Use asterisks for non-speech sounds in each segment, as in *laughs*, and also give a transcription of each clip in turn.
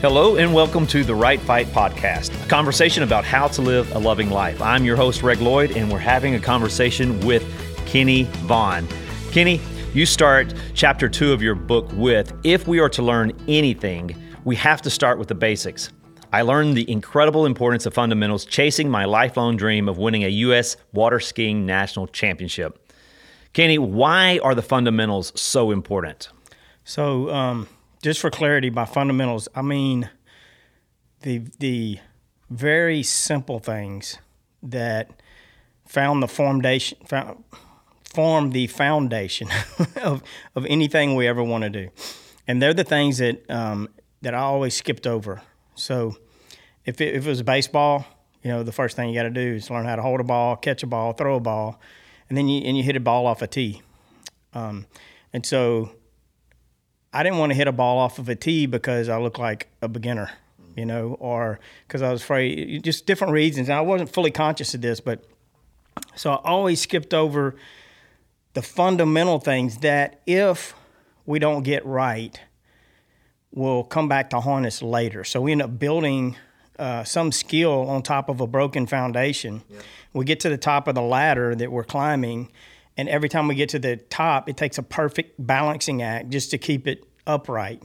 Hello, and welcome to the Right Fight Podcast, a conversation about how to live a loving life. I'm your host, Reg Lloyd, and we're having a conversation with Kenny Vaughn. Kenny, you start chapter two of your book with If we are to learn anything, we have to start with the basics. I learned the incredible importance of fundamentals chasing my lifelong dream of winning a U.S. water skiing national championship. Kenny, why are the fundamentals so important? So, um, just for clarity, by fundamentals, I mean the the very simple things that found the foundation found, form the foundation *laughs* of of anything we ever want to do, and they're the things that um, that I always skipped over. So, if it, if it was baseball, you know, the first thing you got to do is learn how to hold a ball, catch a ball, throw a ball, and then you and you hit a ball off a tee. Um, and so I didn't want to hit a ball off of a tee because I looked like a beginner, you know, or because I was afraid, just different reasons. And I wasn't fully conscious of this, but so I always skipped over the fundamental things that if we don't get right, will come back to haunt us later. So we end up building uh, some skill on top of a broken foundation. Yeah. We get to the top of the ladder that we're climbing and every time we get to the top, it takes a perfect balancing act just to keep it upright.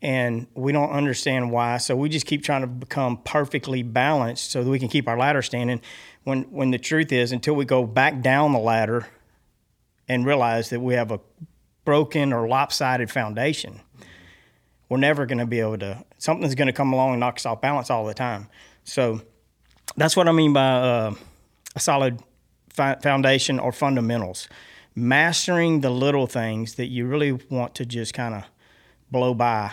And we don't understand why. So we just keep trying to become perfectly balanced so that we can keep our ladder standing. When, when the truth is, until we go back down the ladder and realize that we have a broken or lopsided foundation, we're never going to be able to, something's going to come along and knock us off balance all the time. So that's what I mean by uh, a solid foundation or fundamentals. Mastering the little things that you really want to just kind of blow by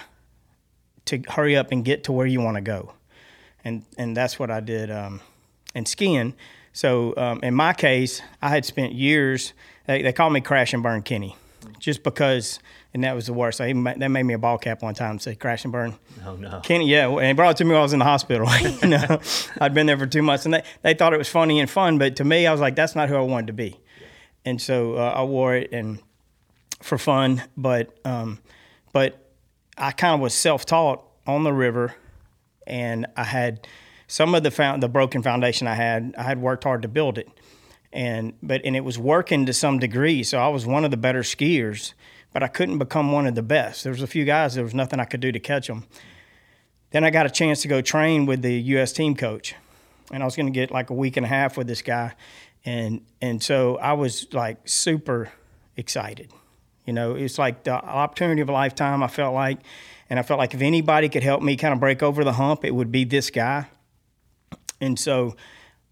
to hurry up and get to where you want to go. And, and that's what I did um, in skiing. So um, in my case, I had spent years, they, they call me Crash and Burn Kenny, just because – and that was the worst. Even, they made me a ball cap one time and say crash and burn. Oh no! Kenny, yeah, and he brought it to me while I was in the hospital. *laughs* you know, I'd been there for two months, and they they thought it was funny and fun, but to me, I was like, that's not who I wanted to be. And so uh, I wore it and for fun, but um, but I kind of was self taught on the river, and I had some of the found the broken foundation I had. I had worked hard to build it, and but and it was working to some degree. So I was one of the better skiers but I couldn't become one of the best. There was a few guys, there was nothing I could do to catch them. Then I got a chance to go train with the U.S. team coach, and I was going to get like a week and a half with this guy, and and so I was like super excited. You know, it's like the opportunity of a lifetime. I felt like, and I felt like if anybody could help me kind of break over the hump, it would be this guy. And so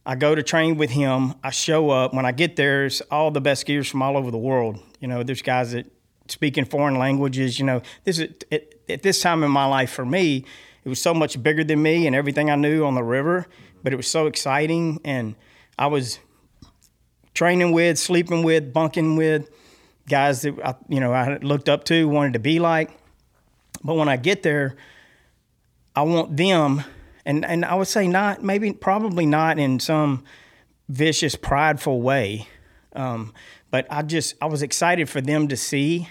I go to train with him. I show up. When I get there, there's all the best skiers from all over the world. You know, there's guys that speaking foreign languages. You know, this is at, at this time in my life for me, it was so much bigger than me and everything I knew on the river. But it was so exciting, and I was training with, sleeping with, bunking with guys that I, you know I looked up to, wanted to be like. But when I get there, I want them, and and I would say not, maybe probably not in some vicious, prideful way. Um, but I just I was excited for them to see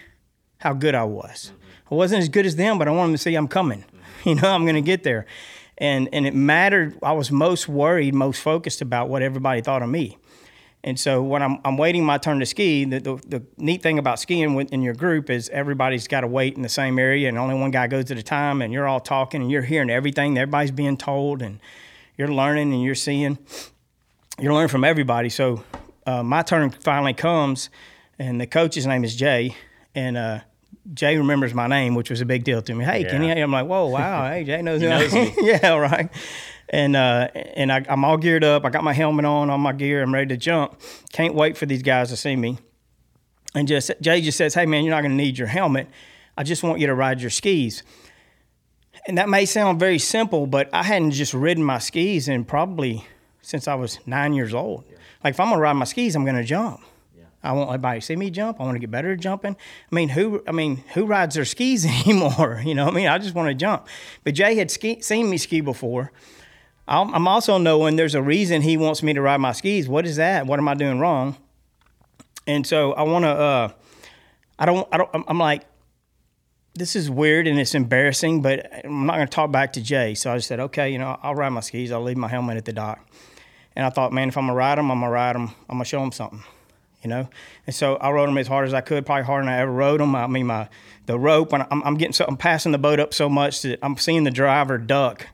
how good I was. Mm-hmm. I wasn't as good as them, but I wanted them to see I'm coming. Mm-hmm. *laughs* You know, I'm going to get there. And and it mattered. I was most worried, most focused about what everybody thought of me. And so when I'm, I'm waiting my turn to ski, the, the, the neat thing about skiing in your group is everybody's got to wait in the same area, and only one guy goes at a time, and you're all talking, and you're hearing everything. Everybody's being told, and you're learning, and you're seeing. You're learning from everybody. So uh, my turn finally comes, and the coach's name is Jay, and uh, Jay remembers my name, which was a big deal to me. Hey, yeah. Kenny, I'm like, whoa, wow, hey, Jay knows, knows me. *laughs* yeah, right. And uh, and I, I'm all geared up. I got my helmet on, all my gear. I'm ready to jump. Can't wait for these guys to see me. And just Jay just says, "Hey, man, you're not going to need your helmet. I just want you to ride your skis." And that may sound very simple, but I hadn't just ridden my skis in probably since I was nine years old. Like if I'm gonna ride my skis, I'm gonna jump. Yeah. I want everybody to see me jump. I want to get better at jumping. I mean, who? I mean, who rides their skis *laughs* anymore? *laughs* You know, what I mean, I just want to jump. But Jay had ski, seen me ski before. I'm also knowing there's a reason he wants me to ride my skis. What is that? What am I doing wrong? And so I want to. Uh, I don't. I don't. I'm like. this is weird and it's embarrassing, but I'm not going to talk back to Jay. So I just said, okay, you know, I'll ride my skis. I'll leave my helmet at the dock. And I thought, man, if I'm gonna ride them, I'm gonna ride them. I'm gonna show them something, you know. And so I rode them as hard as I could, probably harder than I ever rode them. I mean, my the rope I'm, I'm getting so I'm passing the boat up so much that I'm seeing the driver duck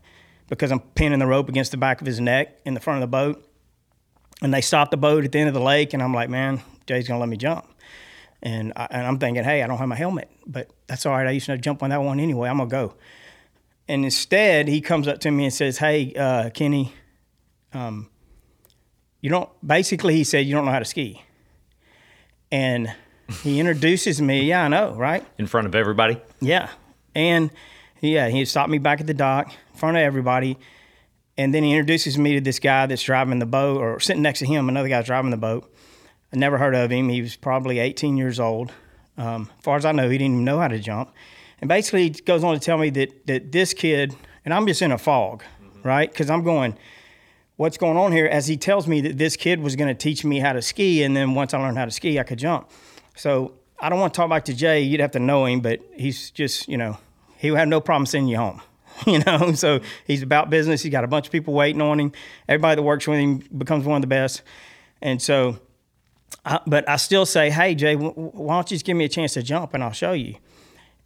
because I'm pinning the rope against the back of his neck in the front of the boat. And they stopped the boat at the end of the lake, and I'm like, man, Jay's gonna let me jump. And, I, and I'm thinking, hey, I don't have my helmet, but that's all right. I used to jump on that one anyway. I'm gonna go. And instead, he comes up to me and says, "Hey, uh, Kenny, um, you don't." Basically, he said, "You don't know how to ski." And he introduces me. Yeah, I know, right? In front of everybody. Yeah, and yeah, he stopped me back at the dock in front of everybody, and then he introduces me to this guy that's driving the boat, or sitting next to him, another guy's driving the boat. I never heard of him. He was probably 18 years old. Um, as far as I know, he didn't even know how to jump. And basically, he goes on to tell me that that this kid, and I'm just in a fog, mm-hmm. right? Because I'm going, what's going on here? As he tells me that this kid was going to teach me how to ski, and then once I learned how to ski, I could jump. So I don't want to talk back to Jay. You'd have to know him, but he's just, you know, he would have no problem sending you home. *laughs* You know, so he's about business. He's got a bunch of people waiting on him. Everybody that works with him becomes one of the best. And so I, but I still say, hey, Jay, why don't you just give me a chance to jump and I'll show you?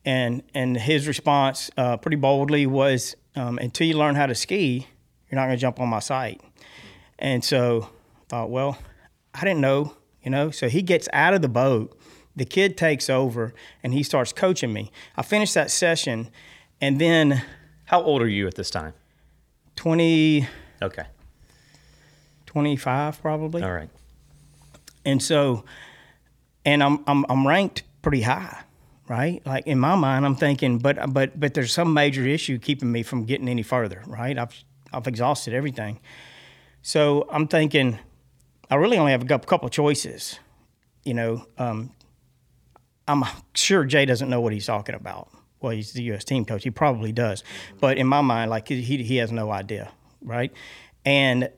And and his response, uh, pretty boldly, was, um, until you learn how to ski, you're not going to jump on my site. And so I thought, well, I didn't know, you know. So he gets out of the boat. The kid takes over and he starts coaching me. I finished that session, and then. How old are you at this time? 20. Okay. 25, probably. All right and so, and I'm I'm I'm ranked pretty high, right? Like in my mind, I'm thinking, but but but there's some major issue keeping me from getting any further, right? I've I've exhausted everything, so I'm thinking, I really only have a couple choices, you know. Um, I'm sure Jay doesn't know what he's talking about. Well, he's the U.S. team coach. He probably does, but in my mind, like he he has no idea, right? And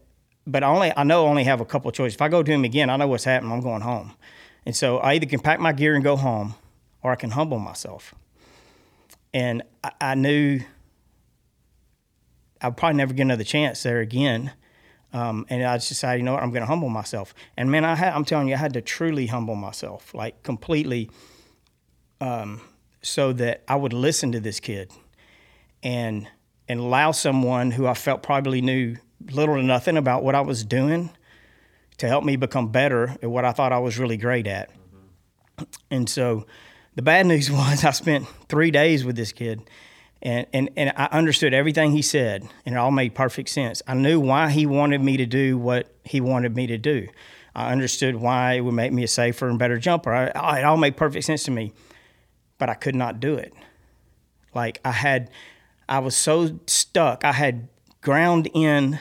but I only I know I only have a couple choices. If I go to him again, I know what's happening. I'm going home, and so I either can pack my gear and go home, or I can humble myself. And I, I knew I'd probably never get another chance there again. Um, and I just decided, you know what, I'm going to humble myself. And man, I had, I'm telling you, I had to truly humble myself, like completely, um, so that I would listen to this kid, and and allow someone who I felt probably knew little to nothing about what I was doing to help me become better at what I thought I was really great at. Mm-hmm. And so the bad news *laughs* was I spent three days with this kid and, and, and I understood everything he said and it all made perfect sense. I knew why he wanted me to do what he wanted me to do. I understood why it would make me a safer and better jumper. I, it all made perfect sense to me, but I could not do it. Like I had, I was so stuck. I had ground in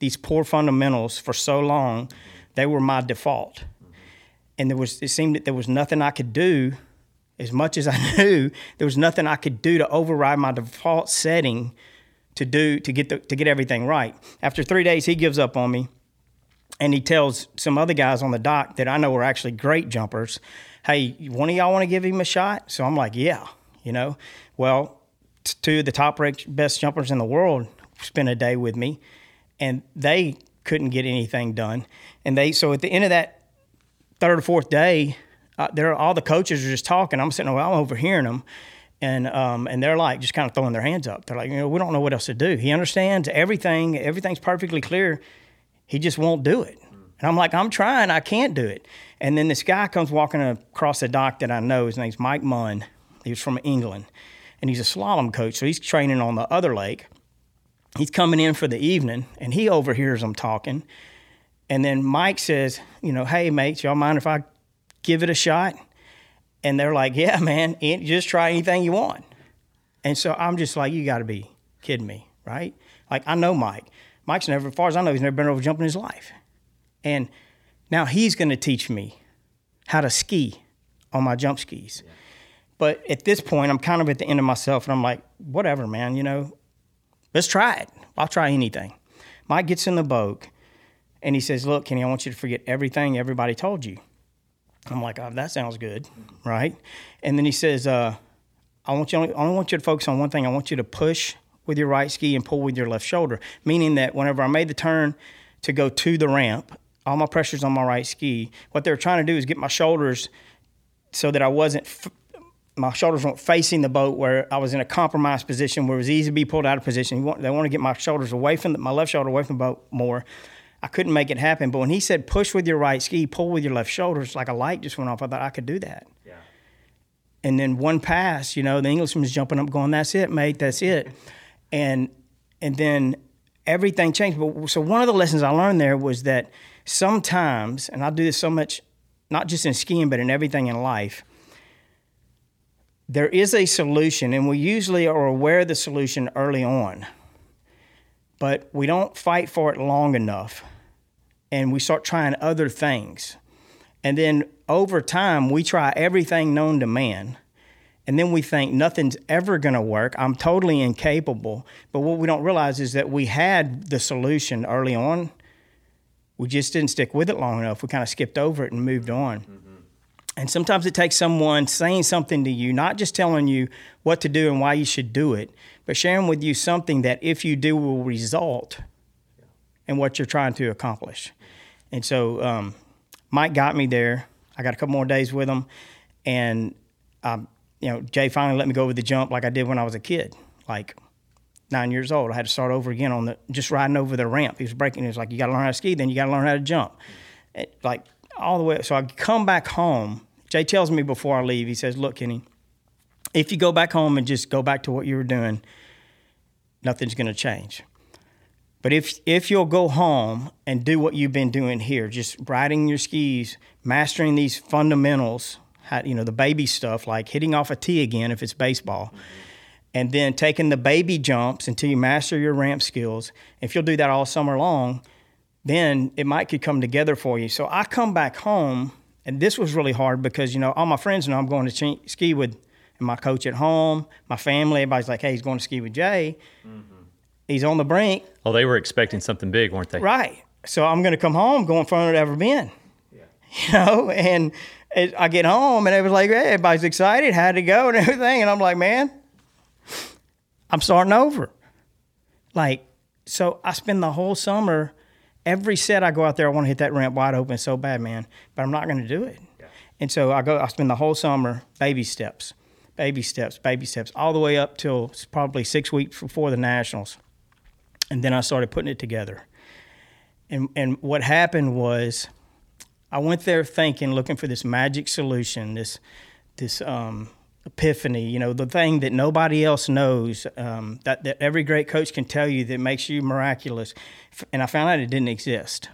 these poor fundamentals for so long, they were my default. And there was it seemed that there was nothing I could do, as much as I *laughs* knew, there was nothing I could do to override my default setting to do to get the, to get everything right. After three days, he gives up on me, and he tells some other guys on the dock that I know are actually great jumpers, "Hey, one of y'all want to give him a shot?" So I'm like, "Yeah," you know. Well, two of the top best jumpers in the world spent a day with me, and they couldn't get anything done. And they so at the end of that third or fourth day, uh, there all the coaches are just talking. I'm sitting, well, I'm overhearing them, and um, and they're like just kind of throwing their hands up. They're like, you know, we don't know what else to do. He understands everything. Everything's perfectly clear. He just won't do it. And I'm like, I'm trying. I can't do it. And then this guy comes walking across the dock that I know. His name's Mike Munn. He was from England, and he's a slalom coach. So he's training on the other lake he's coming in for the evening and he overhears them talking. And then Mike says, you know, hey, mates, y'all mind if I give it a shot? And they're like, yeah, man, *laughs* just try anything you want. And so I'm just like, you got to be kidding me, right? Like, I know Mike. Mike's never, as far as I know, he's never been over jumping in his life. And now he's going to teach me how to ski on my jump skis. Yeah. But at this point, I'm kind of at the end of myself, and I'm like, whatever, man. You know, Let's try it. I'll try anything. Mike gets in the boat and he says, Look, Kenny, I want you to forget everything everybody told you. I'm like, oh, that sounds good, right? And then he says, uh, I want you only, I only want you to focus on one thing. I want you to push with your right ski and pull with your left shoulder. Meaning that whenever I made the turn to go to the ramp, all my pressure's on my right ski. What they were trying to do is get my shoulders so that I wasn't f- my shoulders weren't facing the boat where I was in a compromised position where it was easy to be pulled out of position. They want to get my shoulders away from the, my left shoulder away from the boat more. I couldn't make it happen. But when he said push with your right ski, pull with your left shoulder, it's like a light just went off. I thought I could do that. Yeah. And then one pass, you know, the Englishman was jumping up, going, "That's it, mate. That's it." *laughs* And and then everything changed. But so one of the lessons I learned there was that sometimes, and I do this so much, not just in skiing, but in everything in life there is a solution, and we usually are aware of the solution early on, but we don't fight for it long enough, and we start trying other things. And then over time, we try everything known to man, and then we think nothing's ever going to work. I'm totally incapable. But what we don't realize is that we had the solution early on. We just didn't stick with it long enough. We kind of skipped over it and moved on. Mm-hmm. And sometimes it takes someone saying something to you, not just telling you what to do and why you should do it, but sharing with you something that if you do will result in what you're trying to accomplish. And so um, Mike got me there. I got a couple more days with him, and um, you know Jay finally let me go over the jump like I did when I was a kid, like nine years old. I had to start over again on the just riding over the ramp. He was breaking. He was like, "You got to learn how to ski, then you got to learn how to jump." It, like all the way. So I come back home Jay tells me before I leave, he says, Look, Kenny, if you go back home and just go back to what you were doing, nothing's going to change. But if if you'll go home and do what you've been doing here, just riding your skis, mastering these fundamentals, how, you know, the baby stuff like hitting off a tee again if it's baseball, mm-hmm. and then taking the baby jumps until you master your ramp skills. If you'll do that all summer long, then it might could come together for you. So I come back home and this was really hard because you know all my friends know I'm going to ski with my coach at home, my family. Everybody's like, "Hey, he's going to ski with Jay. Mm-hmm. He's on the brink." Oh, they were expecting something big, weren't they? Right. So I'm going to come home going further than I've ever been. Yeah. *laughs* You know, and it, I get home and it was like, hey, everybody's excited, had to go and *laughs* everything, and I'm like, man, I'm starting over. Like, so I spend the whole summer every set I go out there, I want to hit that ramp wide open so bad, man, but I'm not going to do it. Yeah. And so I go, I spend the whole summer baby steps, baby steps, baby steps, all the way up till probably six weeks before the nationals, and then I started putting it together. And and what happened was, I went there thinking, looking for this magic solution, this this um, epiphany, you know, the thing that nobody else knows, um, that, that every great coach can tell you that makes you miraculous. And I found out it didn't exist.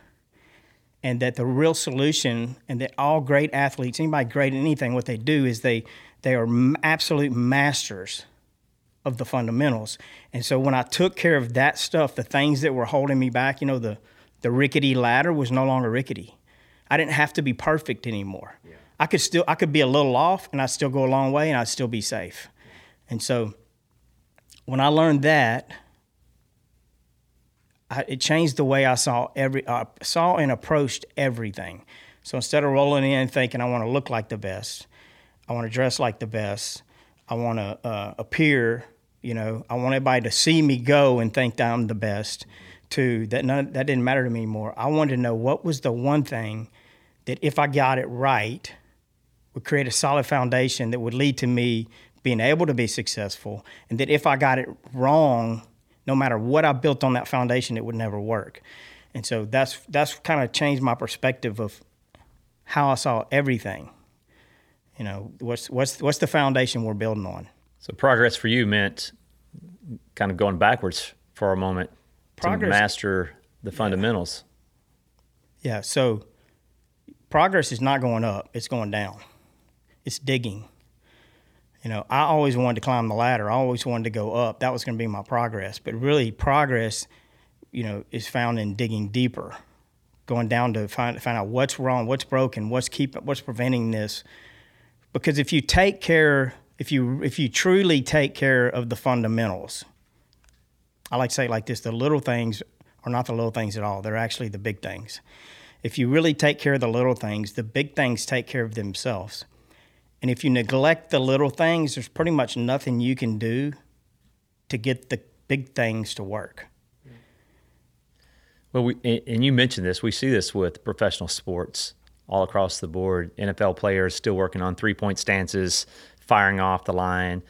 And that the real solution, and that all great athletes, anybody great at anything, what they do is they, they are absolute masters of the fundamentals. And so when I took care of that stuff, the things that were holding me back, you know, the, the rickety ladder was no longer rickety. I didn't have to be perfect anymore. Yeah. I could still I could be a little off and I'd still go a long way and I'd still be safe. And so when I learned that, I, it changed the way I saw every uh, saw and approached everything. So instead of rolling in thinking I want to look like the best, I want to dress like the best, I want to uh, appear, you know, I want everybody to see me go and think that I'm the best. To that none, that didn't matter to me anymore. I wanted to know what was the one thing that if I got it right, would create a solid foundation that would lead to me being able to be successful. And that if I got it wrong, no matter what I built on that foundation, it would never work. And so that's that's kind of changed my perspective of how I saw everything. You know, what's what's what's the foundation we're building on? So progress for you meant kind of going backwards for a moment progress, to master the fundamentals. Yeah. yeah. So progress is not going up; it's going down it's digging. You know, I always wanted to climb the ladder. I always wanted to go up. That was going to be my progress. But really, progress, you know, is found in digging deeper, going down to find find out what's wrong, what's broken, what's keep what's preventing this. Because if you take care, if you if you truly take care of the fundamentals, I like to say like this: the little things are not the little things at all. They're actually the big things. If you really take care of the little things, the big things take care of themselves And if you neglect the little things, there's pretty much nothing you can do to get the big things to work. Well, we, and you mentioned this. We see this with professional sports all across the board. NFL players still working on three point stances, firing off the line,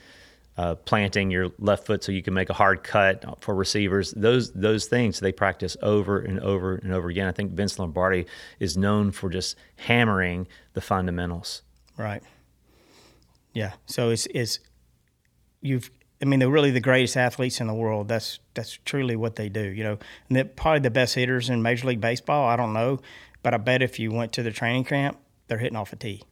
uh, planting your left foot so you can make a hard cut for receivers. Those those things they practice over and over and over again. I think Vince Lombardi is known for just hammering the fundamentals. Right. Yeah. So it's it's you've I mean they're really the greatest athletes in the world. That's that's truly what they do. You know, and they're probably the best hitters in Major League Baseball. I don't know, but I bet if you went to the training camp, they're hitting off a tee.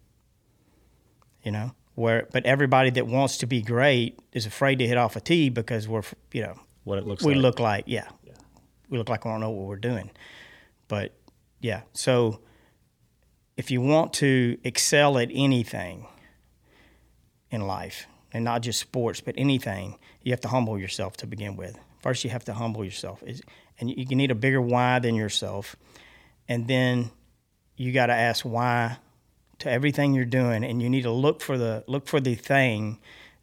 You know, where but everybody that wants to be great is afraid to hit off a tee because we're you know what it looks we like. look like yeah, yeah we look like we don't know what we're doing but yeah so if you want to excel at anything in life and not just sports but anything you have to humble yourself to begin with first you have to humble yourself and you need a bigger why than yourself and then you got to ask why to everything you're doing, and you need to look for the look for the thing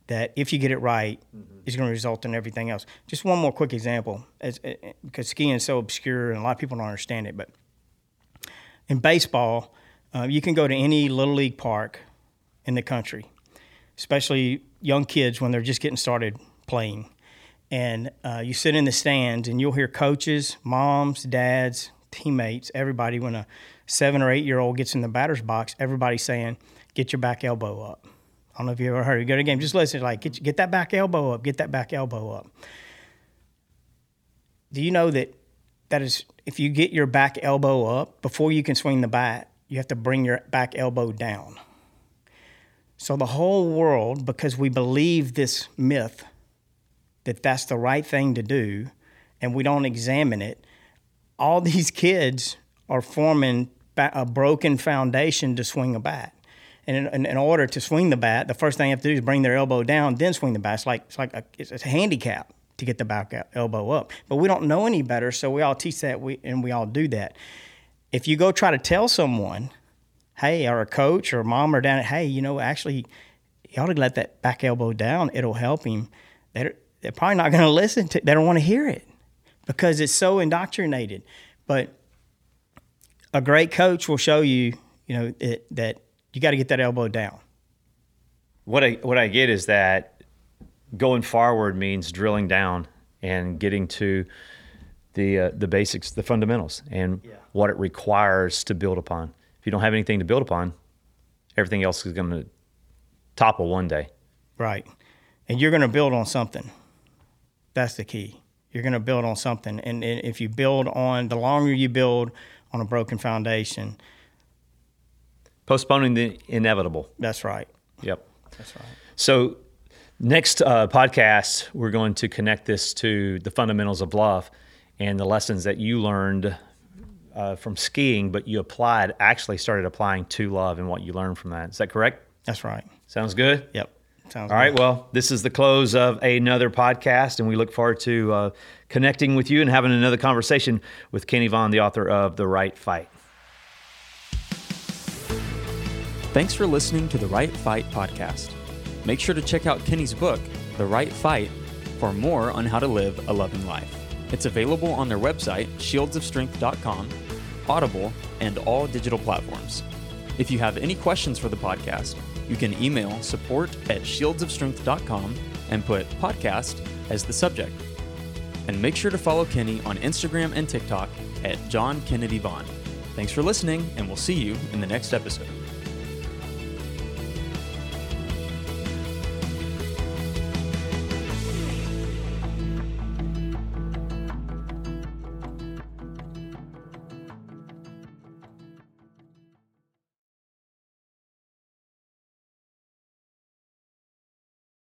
that if you get it right mm-hmm. is going to result in everything else. Just one more quick example, as, because skiing is so obscure and a lot of people don't understand it. But in baseball, uh, you can go to any little league park in the country, especially young kids when they're just getting started playing, and uh, you sit in the stands and you'll hear coaches, moms, dads, teammates, everybody when a seven or eight year old gets in the batter's box, everybody's saying, "Get your back elbow up." I don't know if you ever heard. You go to a game, just listen. Like, get get that back elbow up. Get that back elbow up. Do you know that that is if you get your back elbow up before you can swing the bat, you have to bring your back elbow down. So the whole world, because we believe this myth that that's the right thing to do, and we don't examine it, all *laughs* these kids are forming a broken foundation to swing a bat. And in, in, order to swing the bat, the first thing they have to do is bring their elbow down, then swing the bat. It's like it's like a, it's a handicap to get the back elbow up. But we don't know any better, so we all teach that, we, and we all do that. If you go try to tell someone, hey, or a coach or mom or dad, hey, you know, actually, you ought to let that back elbow down. It'll help him. They're, they're probably not going *laughs* to listen to. They don't want to hear it because it's so indoctrinated. But a great coach will show you, you know, it, that you got to get that elbow down. What I what I get is that going forward means drilling down and getting to the uh, the basics, the fundamentals, and yeah. what it requires to build upon. If you don't have anything to build upon, everything else is going to topple one day. Right, and you're going to build on something. That's the key. You're going to build on something, and, and if you build on, the longer you build on a broken foundation. Postponing the inevitable. That's right. Yep. That's right. So, next uh, podcast, we're going to connect this to the fundamentals of love and the lessons that you learned uh, from skiing, but you applied, actually started applying to love and what you learned from that. Is that correct? That's right. Sounds good? Yep. Sounds All right. Well, this is the close of another podcast, and we look forward to uh, connecting with you and having another conversation with Kenny Vaughn, the author of The Right Fight. Thanks for listening to the Right Fight podcast. Make sure to check out Kenny's book, The Right Fight, for more on how to live a loving life. It's available on their website, shieldsofstrength.com, Audible, and all digital platforms. If you have any questions for the podcast, you can email support at shieldsofstrength.com and put podcast as the subject. And make sure to follow Kenny on Instagram and TikTok at John Kennedy Vaughn. Thanks for listening, and we'll see you in the next episode.